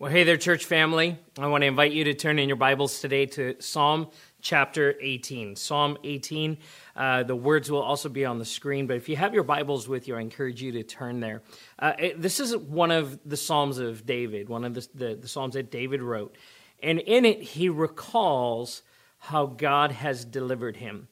Well, hey there, church family. I want to invite you to turn in your Bibles today to Psalm chapter 18. Psalm 18. Uh, the words will also be on the screen, but if you have your Bibles with you, I encourage you to turn there. Uh, it, this is one of the Psalms of David, one of the, the, the Psalms that David wrote. And in it, he recalls how God has delivered him.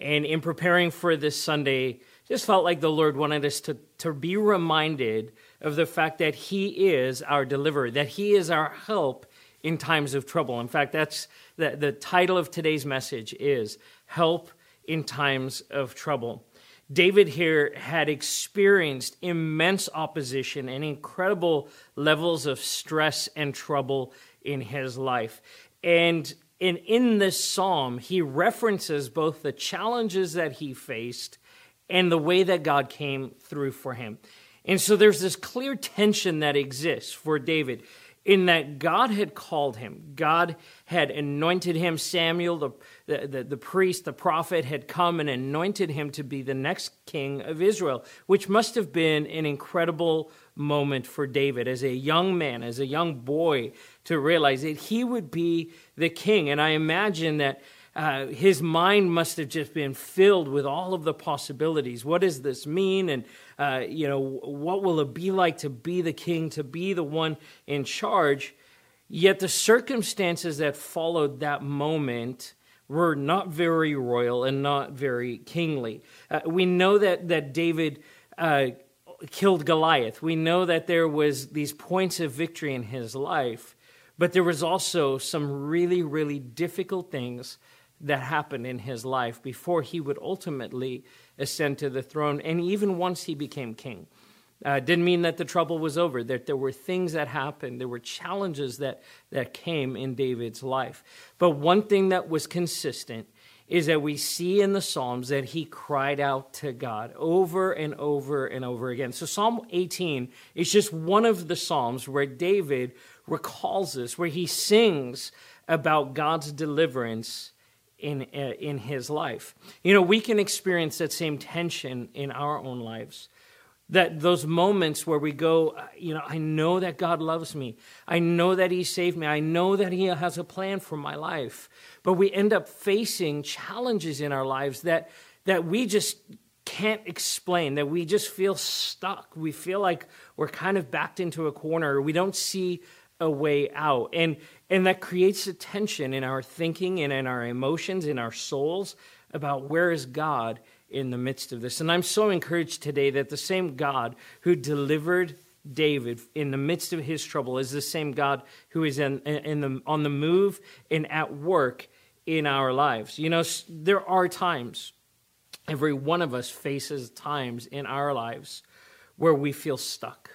And in preparing for this Sunday, just felt like the Lord wanted us to, to be reminded of the fact that He is our deliverer, that He is our help in times of trouble. In fact, that's the, the title of today's message is Help in Times of Trouble. David here had experienced immense opposition and incredible levels of stress and trouble in his life. And in, in this psalm, he references both the challenges that he faced and the way that God came through for him. And so there's this clear tension that exists for David in that God had called him. God had anointed him. Samuel, the, the, the, priest, the prophet, had come and anointed him to be the next king of Israel, which must have been an incredible moment for David as a young man, as a young boy, to realize that he would be the king. And I imagine that uh, his mind must have just been filled with all of the possibilities. What does this mean? And, uh, you know, what will it be like to be the king, to be the one in charge? Yet the circumstances that followed that moment were not very royal and not very kingly. Uh, we know that, that David uh, killed Goliath. We know that there was these points of victory in his life, but there was also some really, really difficult things that happened in his life before he would ultimately ascend to the throne, and even once he became king. Uh, didn't mean that the trouble was over, that there were things that happened, there were challenges that, that came in David's life. But one thing that was consistent is that we see in the Psalms that he cried out to God over and over and over again. So Psalm 18 is just one of the Psalms where David recalls this, where he sings about God's deliverance in, uh, in his life. You know, we can experience that same tension in our own lives. That those moments where we go, uh, you know, I know that God loves me. I know that He saved me. I know that He has a plan for my life. But we end up facing challenges in our lives that, that we just can't explain, that we just feel stuck. We feel like we're kind of backed into a corner. We don't see a way out. And, and that creates a tension in our thinking and in our emotions, in our souls about where is God in the midst of this. And I'm so encouraged today that the same God who delivered David in the midst of his trouble is the same God who is in, in the, on the move and at work in our lives. You know, there are times, every one of us faces times in our lives where we feel stuck,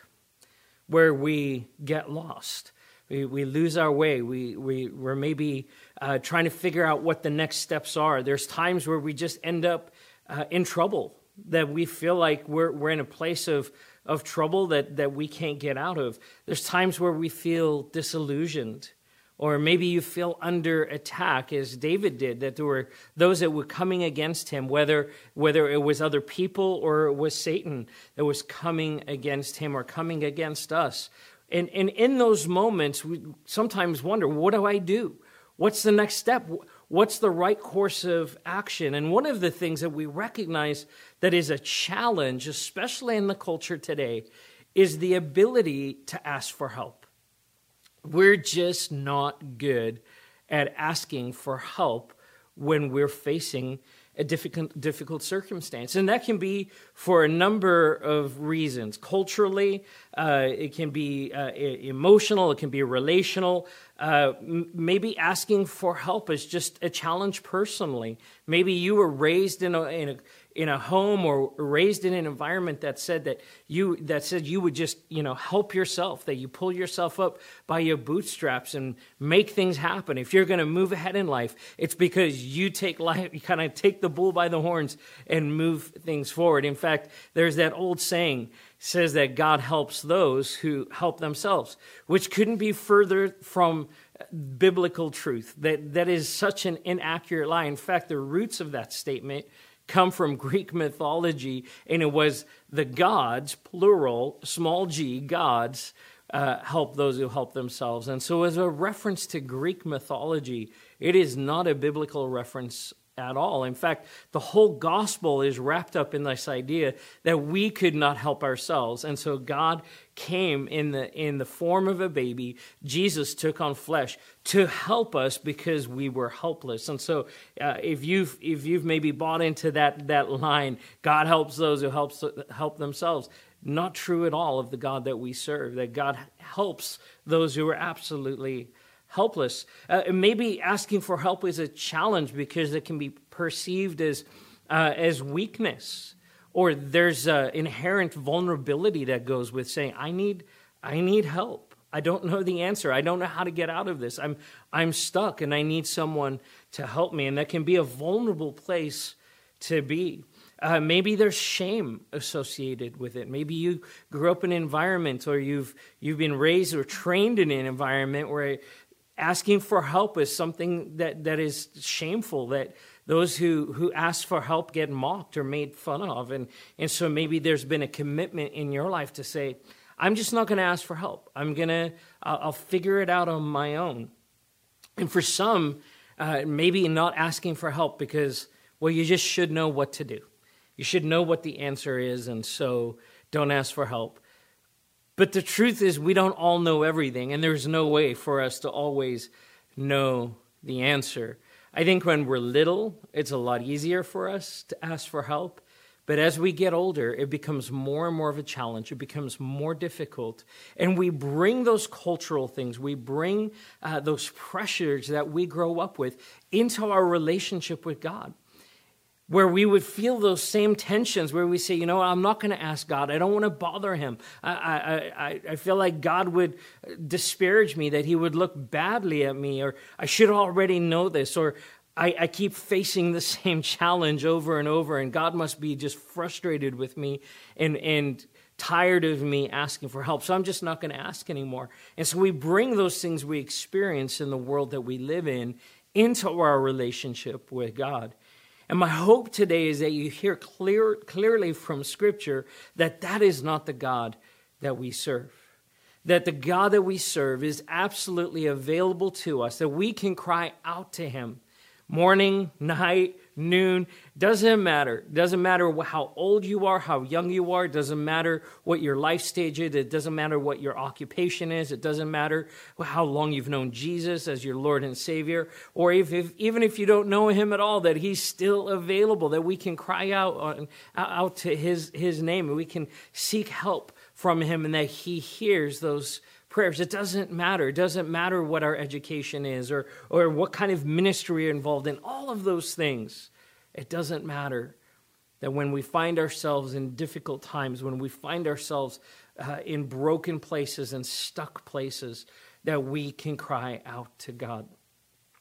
where we get lost, we, we lose our way. We, we, we're maybe uh, trying to figure out what the next steps are. There's times where we just end up uh, in trouble, that we feel like we're, we're in a place of, of trouble that, that we can't get out of. There's times where we feel disillusioned. Or maybe you feel under attack, as David did, that there were those that were coming against him, whether, whether it was other people or it was Satan that was coming against him or coming against us. And, and in those moments, we sometimes wonder, what do I do? What's the next step? What's the right course of action? And one of the things that we recognize that is a challenge, especially in the culture today, is the ability to ask for help. We're just not good at asking for help when we're facing a difficult, difficult circumstance. And that can be for a number of reasons. Culturally, uh, it can be uh, emotional, it can be relational. Uh, m- maybe asking for help is just a challenge personally. Maybe you were raised in a, in a in a home or raised in an environment that said that you that said you would just you know help yourself that you pull yourself up by your bootstraps and make things happen. If you're going to move ahead in life it's because you take life you kind of take the bull by the horns and move things forward. In fact there's that old saying says that god helps those who help themselves which couldn't be further from biblical truth. That that is such an inaccurate lie. In fact the roots of that statement come from Greek mythology, and it was the gods, plural, small g, gods, uh, help those who help themselves. And so, as a reference to Greek mythology, it is not a biblical reference at all. In fact, the whole gospel is wrapped up in this idea that we could not help ourselves. And so God came in the in the form of a baby. Jesus took on flesh to help us because we were helpless. And so uh, if you've if you've maybe bought into that that line, God helps those who helps help themselves. Not true at all of the God that we serve. That God helps those who are absolutely helpless. Uh, maybe asking for help is a challenge because it can be perceived as, uh, as weakness, or there's an inherent vulnerability that goes with saying, I need, I need help. I don't know the answer. I don't know how to get out of this. I'm, I'm stuck and I need someone to help me. And that can be a vulnerable place to be. Uh, maybe there's shame associated with it. Maybe you grew up in an environment or you've, you've been raised or trained in an environment where asking for help is something that, that is shameful, that those who, who ask for help get mocked or made fun of. And, and so maybe there's been a commitment in your life to say, I'm just not going to ask for help. I'm going to, I'll, figure it out on my own. And for some, uh, maybe not asking for help because, well, you just should know what to do. You should know what the answer is, and so don't ask for help. But the truth is, we don't all know everything, and there's no way for us to always know the answer. I think when we're little, it's a lot easier for us to ask for help. But as we get older, it becomes more and more of a challenge. It becomes more difficult. And we bring those cultural things, we bring uh, those pressures that we grow up with into our relationship with God where we would feel those same tensions where we say, you know, I'm not going to ask God. I don't want to bother him. I, I, I, feel like God would uh, disparage me, that he would look badly at me, or I should already know this, or I, I keep facing the same challenge over and over, and God must be just frustrated with me and, and tired of me asking for help. So I'm just not going to ask anymore. And so we bring those things we experience in the world that we live in into our relationship with God. And my hope today is that you hear clear, clearly from Scripture that that is not the God that we serve. That the God that we serve is absolutely available to us, that we can cry out to Him morning, night, noon, doesn't matter. Doesn't matter how old you are, how young you are, doesn't matter what your life stage is, it doesn't matter what your occupation is, it doesn't matter how long you've known Jesus as your Lord and Savior, or if, if even if you don't know him at all, that he's still available, that we can cry out on, out to his his name and we can seek help from him and that he hears those prayers. It doesn't matter. It doesn't matter what our education is or, or what kind of ministry we're involved in. All of those things. It doesn't matter that when we find ourselves in difficult times, when we find ourselves uh, in broken places and stuck places, that we can cry out to God.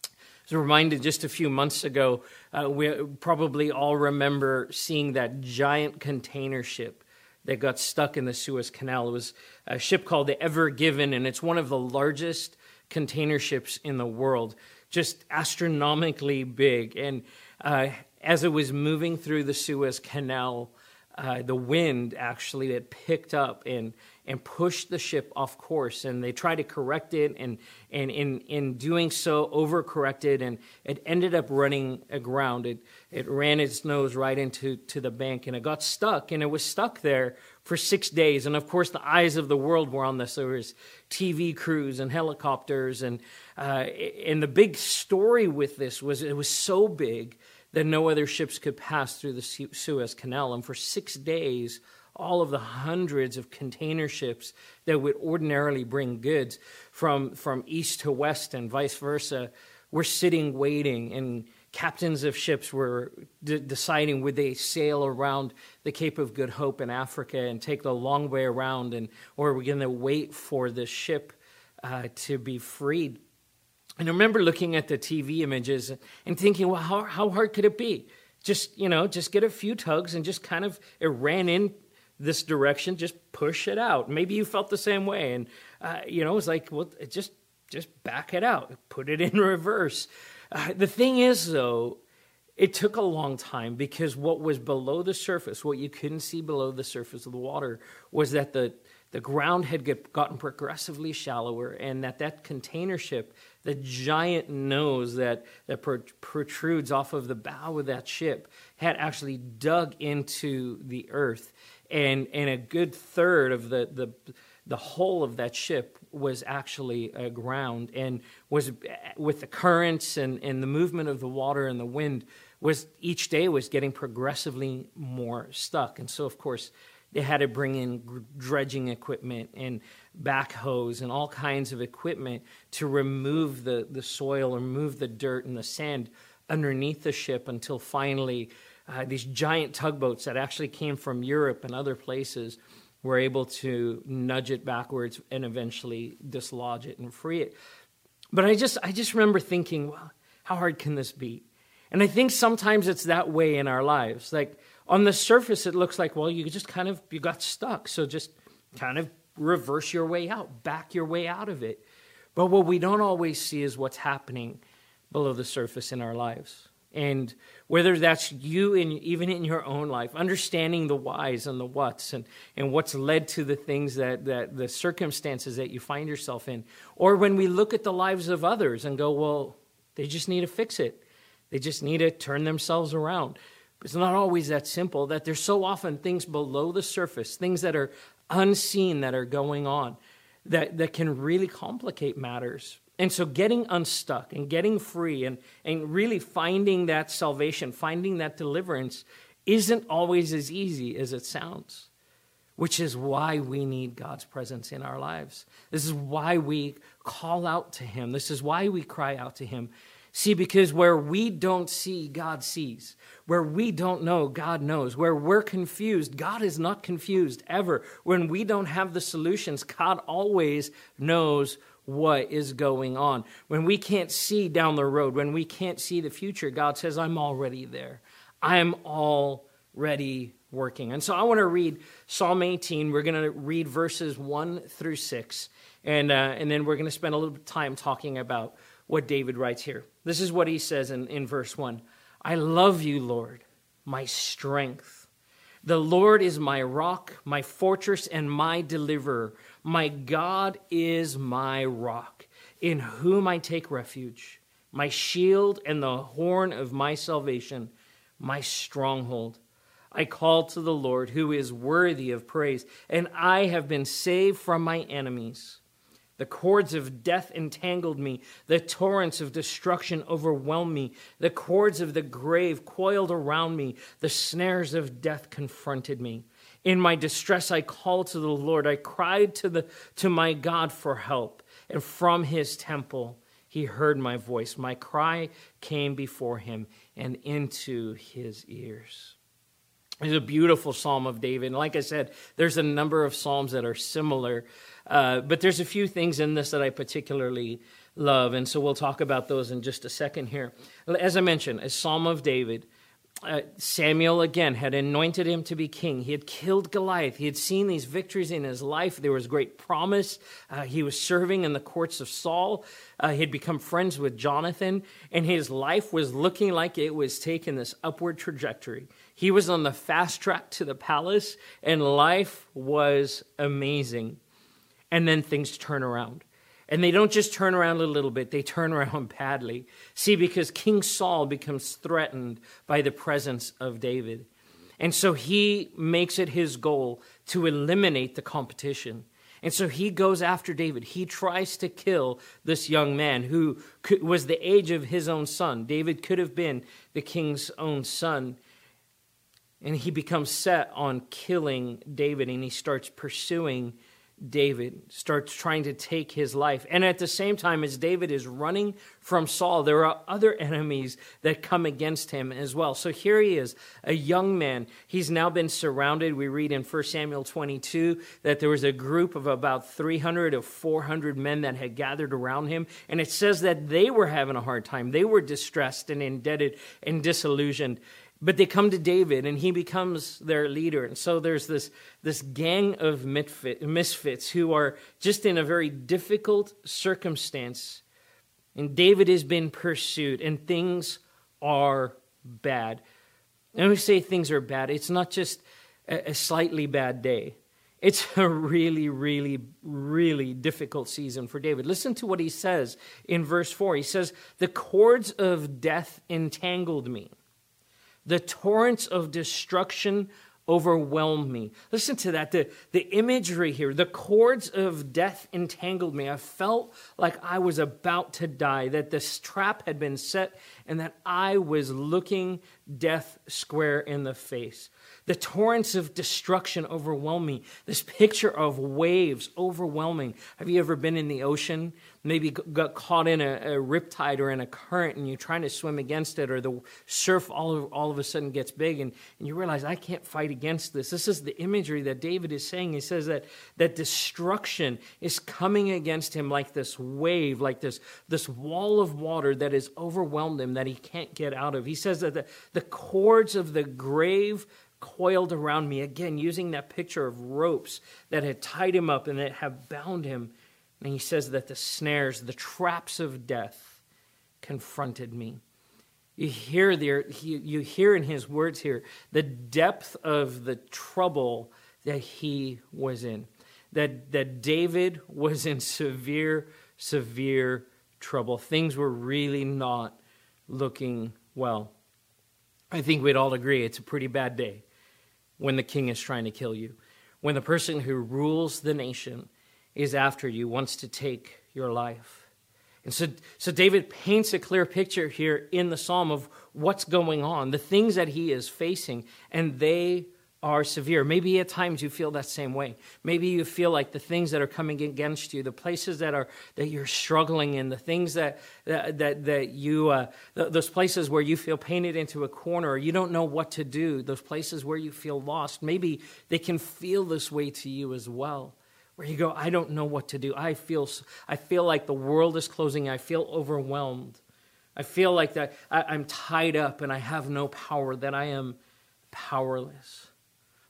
I was reminded just a few months ago, uh, we probably all remember seeing that giant container ship that got stuck in the Suez Canal. It was a ship called the Ever Given, and it's one of the largest container ships in the world, just astronomically big. And uh, as it was moving through the Suez Canal, uh, the wind actually had picked up and and pushed the ship off course. And they tried to correct it and and in in doing so overcorrected and it ended up running aground. It it ran its nose right into to the bank and it got stuck and it was stuck there for six days. And of course the eyes of the world were on this. There was tv crews and helicopters and uh, and the big story with this was it was so big that no other ships could pass through the Suez Canal. And for six days all of the hundreds of container ships that would ordinarily bring goods from, from east to west and vice versa were sitting waiting. And captains of ships were deciding would they sail around the cape of good hope in africa and take the long way around and or are we going to wait for the ship uh, to be freed and i remember looking at the tv images and thinking well how, how hard could it be just you know just get a few tugs and just kind of it ran in this direction, just push it out. Maybe you felt the same way, and uh, you know, it's like, well, just just back it out, put it in reverse. Uh, the thing is, though, it took a long time because what was below the surface, what you couldn't see below the surface of the water, was that the the ground had get, gotten progressively shallower, and that that container ship, the giant nose that, that protrudes off of the bow of that ship, had actually dug into the earth. And, and a good third of the, the, the hull of that ship was actually uh, aground and was uh, with the currents and, and the movement of the water and the wind was each day was getting progressively more stuck and so of course they had to bring in dredging equipment and backhoes and all kinds of equipment to remove the, the soil, or move the dirt and the sand underneath the ship until finally uh, these giant tugboats that actually came from Europe and other places were able to nudge it backwards and eventually dislodge it and free it. But I just, I just remember thinking, well, how hard can this be? And I think sometimes it's that way in our lives. Like, on the surface, it looks like, well, you just kind of, you got stuck. So just kind of reverse your way out, back your way out of it. But what we don't always see is what's happening below the surface in our lives. And whether that's you in even in your own life, understanding the whys and the whats and, and what's led to the things that, that the circumstances that you find yourself in. Or when we look at the lives of others and go, well, they just need to fix it. They just need to turn themselves around. It's not always that simple, that there's so often things below the surface, things that are unseen that are going on that, that can really complicate matters. And so getting unstuck and getting free and, and really finding that salvation, finding that deliverance, isn't always as easy as it sounds, which is why we need God's presence in our lives. This is why we call out to Him. This is why we cry out to Him. See, because where we don't see, God sees. Where we don't know, God knows. Where we're confused, God is not confused ever. When we don't have the solutions, God always knows what is going on. When we can't see down the road, when we can't see the future, God says, I'm already there. I'm already working. And so I want to read Psalm 18. We're going to read verses 1 through 6. And, uh, and then we're going to spend a little time talking about what David writes here. This is what he says in, in verse 1 I love you, Lord, my strength. The Lord is my rock, my fortress, and my deliverer. My God is my rock, in whom I take refuge, my shield and the horn of my salvation, my stronghold. I call to the Lord, who is worthy of praise, and I have been saved from my enemies. The cords of death entangled me. The torrents of destruction overwhelmed me. The cords of the grave coiled around me. The snares of death confronted me. In my distress, I called to the Lord. I cried to, the, to my God for help. And from his temple, he heard my voice. My cry came before him and into his ears. It's a beautiful psalm of David. And like I said, there's a number of psalms that are similar. Uh, but there's a few things in this that I particularly love, and so we'll talk about those in just a second here. As I mentioned, a Psalm of David. Uh, Samuel again had anointed him to be king. He had killed Goliath. He had seen these victories in his life. There was great promise. Uh, he was serving in the courts of Saul. Uh, he had become friends with Jonathan, and his life was looking like it was taking this upward trajectory. He was on the fast track to the palace, and life was amazing and then things turn around. And they don't just turn around a little bit, they turn around badly. See, because King Saul becomes threatened by the presence of David. And so he makes it his goal to eliminate the competition. And so he goes after David. He tries to kill this young man who was the age of his own son. David could have been the king's own son. And he becomes set on killing David and he starts pursuing David starts trying to take his life. And at the same time, as David is running from Saul, there are other enemies that come against him as well. So here he is, a young man. He's now been surrounded. We read in 1 Samuel 22 that there was a group of about 300 or 400 men that had gathered around him. And it says that they were having a hard time. They were distressed and indebted and disillusioned. But they come to David and he becomes their leader. And so there's this, this gang of misfits who are just in a very difficult circumstance. And David has been pursued and things are bad. And when we say things are bad, it's not just a, a slightly bad day. It's a really, really, really difficult season for David. Listen to what he says in verse 4. He says, The cords of death entangled me, the torrents of destruction overwhelmed me. Listen to that. The, the imagery here, the cords of death entangled me. I felt like I was about to die, that this trap had been set, and that I was looking death square in the face. The torrents of destruction overwhelm me. This picture of waves overwhelming. Have you ever been in the ocean? Maybe got caught in a, a riptide or in a current and you're trying to swim against it, or the surf all of, all of a sudden gets big and, and you realize, I can't fight against this. This is the imagery that David is saying. He says that, that destruction is coming against him like this wave, like this, this wall of water that has overwhelmed him that he can't get out of. He says that the, the cords of the grave coiled around me. Again, using that picture of ropes that had tied him up and that had bound him. And he says that the snares, the traps of death confronted me. You hear there, you hear in his words here the depth of the trouble that he was in. That, that David was in severe, severe trouble. Things were really not looking well. I think we'd all agree it's a pretty bad day when the king is trying to kill you. When the person who rules the nation is after you, wants to take your life. And so, so David paints a clear picture here in the psalm of what's going on, the things that he is facing, and they are severe. Maybe at times you feel that same way. Maybe you feel like the things that are coming against you, the places that are that you're struggling in, the things that that that, that you uh, those places where you feel painted into a corner, or you don't know what to do. Those places where you feel lost. Maybe they can feel this way to you as well. Where you go, I don't know what to do. I feel I feel like the world is closing. I feel overwhelmed. I feel like that I, I'm tied up and I have no power. That I am powerless.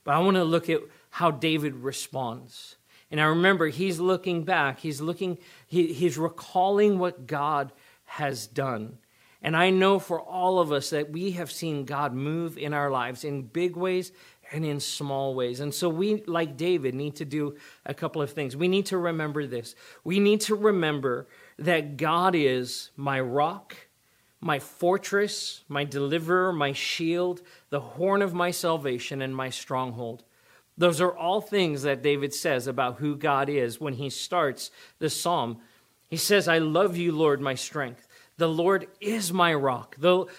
But I want to look at how David responds. And I remember he's looking back, he's looking, he, he's recalling what God has done. And I know for all of us that we have seen God move in our lives in big ways and in small ways. And so we, like David, need to do a couple of things. We need to remember this. We need to remember that God is my rock my fortress, my deliverer, my shield, the horn of my salvation, and my stronghold. Those are all things that David says about who God is when he starts the psalm. He says, I love you, Lord, my strength. The Lord is my rock,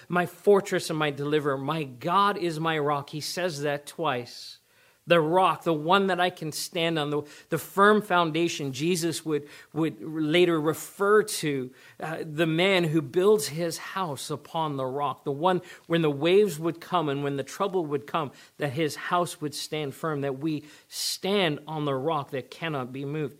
my fortress and my deliverer. My God is my rock. He says that twice the rock, the one that I can stand on, the, the firm foundation Jesus would, would later refer to, uh, the man who builds his house upon the rock, the one when the waves would come and when the trouble would come, that his house would stand firm, that we stand on the rock that cannot be moved.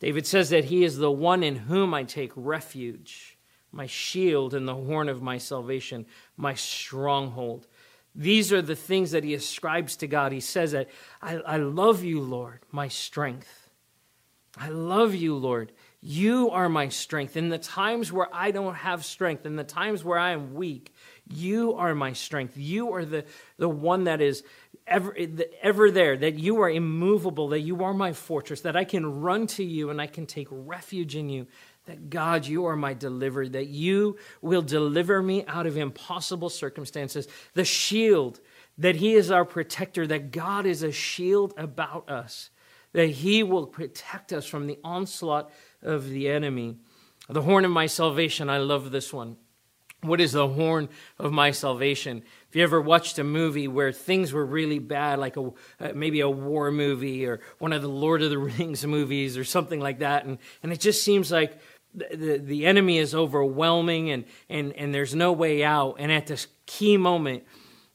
David says that he is the one in whom I take refuge, my shield and the horn of my salvation, my stronghold. These are the things that he ascribes to God. He says that, I, I love you, Lord, my strength. I love you, Lord. You are my strength. In the times where I don't have strength, in the times where I am weak, you are my strength. You are the, the one that is ever, ever there, that you are immovable, that you are my fortress, that I can run to you and I can take refuge in you, that God, you are my deliverer, that you will deliver me out of impossible circumstances. The shield, that He is our protector, that God is a shield about us, that He will protect us from the onslaught of the enemy. The horn of my salvation, I love this one. What is the horn of my salvation? If you ever watched a movie where things were really bad, like a, uh, maybe a war movie or one of the Lord of the Rings movies or something like that, and, and it just seems like the, the enemy is overwhelming and, and, and there's no way out. And at this key moment,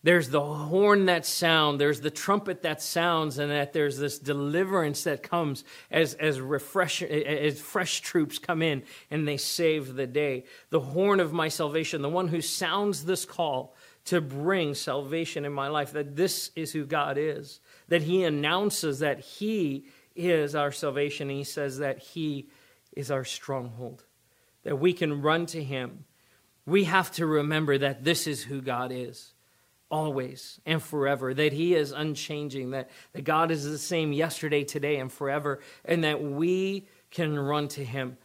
there's the horn that sounds, there's the trumpet that sounds, and that there's this deliverance that comes as, as, refresh, as fresh troops come in and they save the day. The horn of my salvation, the one who sounds this call to bring salvation in my life, that this is who God is, that He announces that He is our salvation, and He says that He is our stronghold, that we can run to Him. We have to remember that this is who God is. always and forever, that He is unchanging, that, that God is the same yesterday, today, and forever, and that we can run to Him.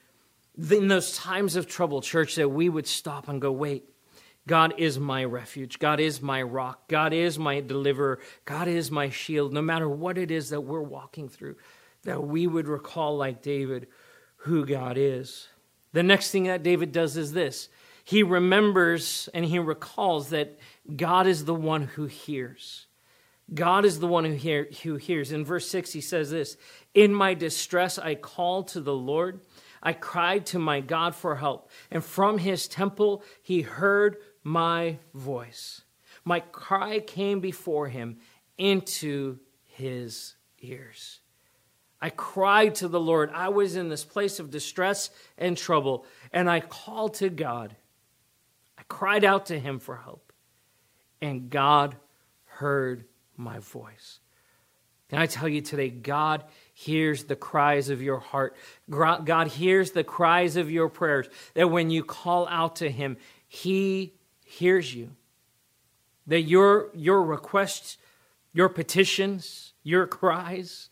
In those times of trouble, church, that we would stop and go, wait, God is my refuge. God is my rock. God is my deliverer. God is my shield. No matter what it is that we're walking through, that we would recall, like David, who God is. The next thing that David does is this he remembers and he recalls that God is the one who hears. God is the one who, hear, who hears. In verse 6, he says this In my distress, I called to the Lord. I cried to my God for help. And from his temple, he heard my voice. My cry came before him into his ears. I cried to the Lord. I was in this place of distress and trouble, and I called to God I cried out to him for help, and God heard my voice. Can I tell you today, God hears the cries of your heart. God hears the cries of your prayers. That when you call out to Him, He hears you. That your, your requests, your petitions, your cries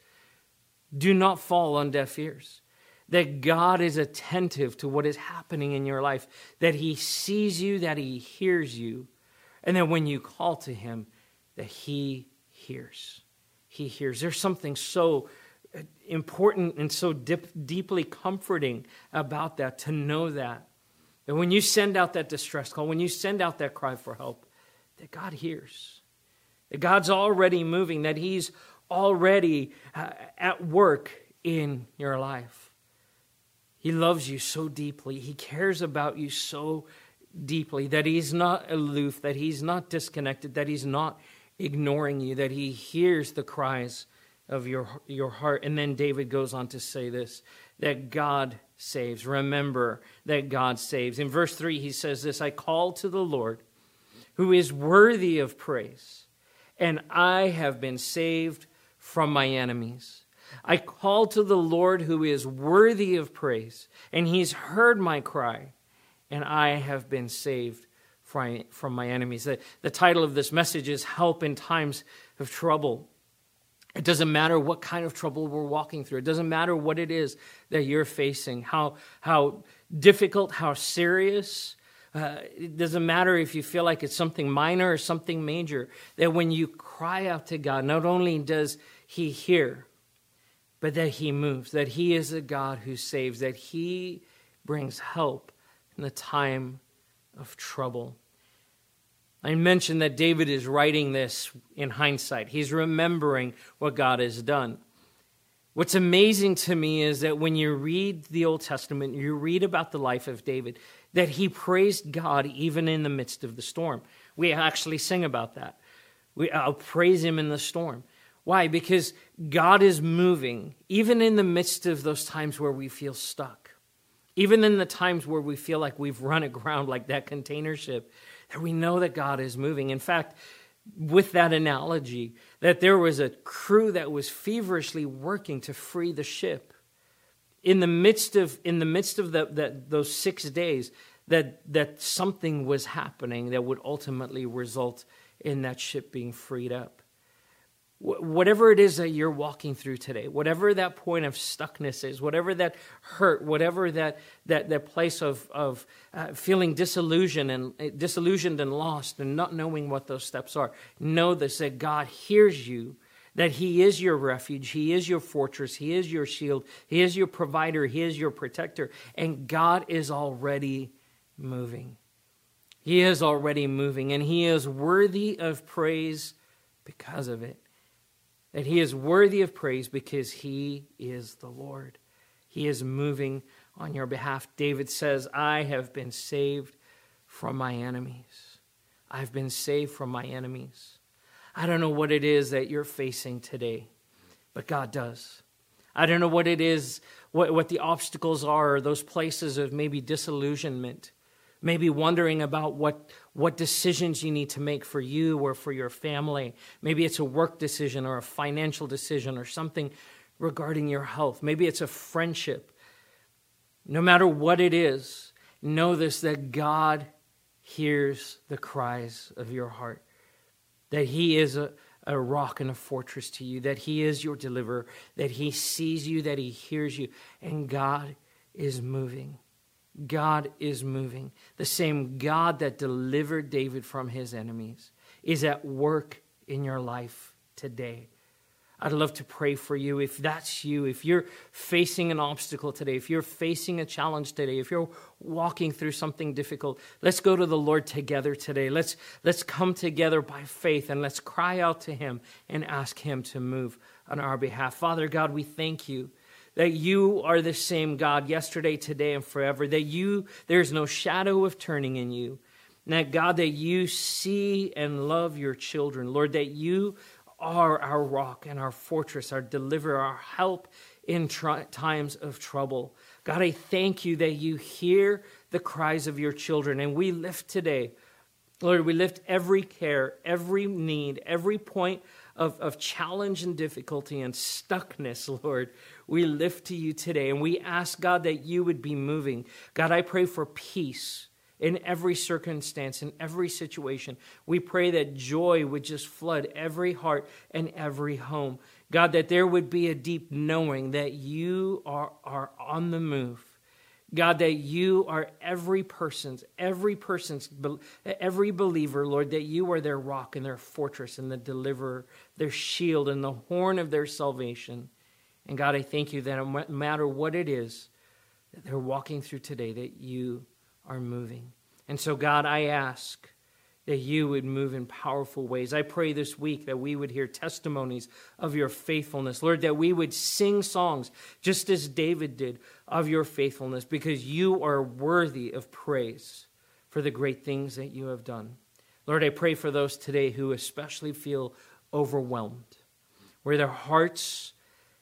do not fall on deaf ears that God is attentive to what is happening in your life, that He sees you, that He hears you, and that when you call to Him, that He hears. He hears. There's something so uh, important and so dip, deeply comforting about that to know that. That when you send out that distress call, when you send out that cry for help, that God hears. That God's already moving, that He's already uh, at work in your life. He loves you so deeply. He cares about you so deeply that he's not aloof, that he's not disconnected, that he's not ignoring you, that he hears the cries of your, your heart. And then David goes on to say this that God saves. Remember that God saves. In verse 3, he says this I call to the Lord who is worthy of praise, and I have been saved from my enemies. I call to the Lord who is worthy of praise, and he's heard my cry, and I have been saved from my enemies. The, the title of this message is Help in Times of Trouble. It doesn't matter what kind of trouble we're walking through. It doesn't matter what it is that you're facing, how, how difficult, how serious. Uh, it doesn't matter if you feel like it's something minor or something major. That when you cry out to God, not only does He hear, but that He moves, that He is a God who saves, that He brings help in the time of trouble. I mentioned that David is writing this in hindsight. He's remembering what God has done. What's amazing to me is that when you read the Old Testament, you read about the life of David, that he praised God even in the midst of the storm. We actually sing about that. We, I'll praise him in the storm. Why? Because God is moving, even in the midst of those times where we feel stuck, even in the times where we feel like we've run aground like that container ship, that we know that God is moving. In fact, with that analogy, that there was a crew that was feverishly working to free the ship. In the midst of, in the midst of the, the, those six days, that, that something was happening that would ultimately result in that ship being freed up whatever it is that you're walking through today, whatever that point of stuckness is, whatever that hurt, whatever that, that, that place of, of uh, feeling disillusioned and, uh, disillusioned and lost and not knowing what those steps are, know this that God hears you, that He is your refuge, He is your fortress, He is your shield, He is your provider, He is your protector, and God is already moving. He is already moving, and He is worthy of praise because of it that he is worthy of praise because he is the Lord. He is moving on your behalf. David says, I have been saved from my enemies. I've been saved from my enemies. I don't know what it is that you're facing today, but God does. I don't know what it is, what, what the obstacles are, those places of maybe disillusionment maybe wondering about what, what decisions you need to make for you or for your family. Maybe it's a work decision or a financial decision or something regarding your health. Maybe it's a friendship. No matter what it is, know this that God hears the cries of your heart. that He is a, a rock and a fortress to you, that He is your deliverer, that He sees you, that He hears you, and God is moving. God is moving. The same God that delivered David from his enemies is at work in your life today. I'd love to pray for you. If that's you, if you're facing an obstacle today, if you're facing a challenge today, if you're walking through something difficult, let's go to the Lord together today. Let's, let's come together by faith and let's cry out to Him and ask Him to move on our behalf. Father God, we thank you that you are the same God yesterday, today, and forever, that you, there's no shadow of turning in you. And that God, that you see and love your children. Lord, that you are our rock and our fortress, our deliverer, our help in times of trouble. God, I thank you that you hear the cries of your children. And we lift today, Lord, we lift every care, every need, every point of, of challenge and difficulty and stuckness, Lord. We lift to you today. And we ask, God, that you would be moving. God, I pray for peace in every circumstance, in every situation. We pray that joy would just flood every heart and every home. God, that there would be a deep knowing that you are, are on the move. God, that you are every person's, every person's, every believer, Lord, that you are their rock and their fortress and the deliverer, their shield and the horn of their salvation. And God, I thank you that no matter what it is that they're walking through today, that you are moving. And so, God, I ask that you would move in powerful ways. I pray this week that we would hear testimonies of your faithfulness. Lord, that we would sing songs just as David did of your faithfulness because you are worthy of praise for the great things that you have done. Lord, I pray for those today who especially feel overwhelmed, where their hearts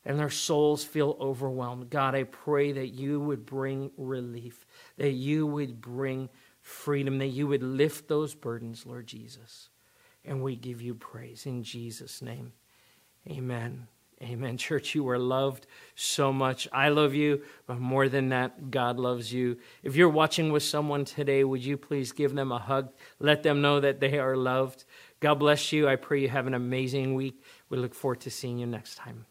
and their souls feel overwhelmed. God, I pray that you would bring relief, that you would bring freedom, that you would lift those burdens, Lord Jesus. And we give you praise in Jesus' name. Amen. Amen. Church, you are loved so much. I love you, but more than that, God loves you. If you're watching with someone today, would you please give them a hug? Let them know that they are loved. God bless you. I pray you have an amazing week. We look forward to seeing you next time.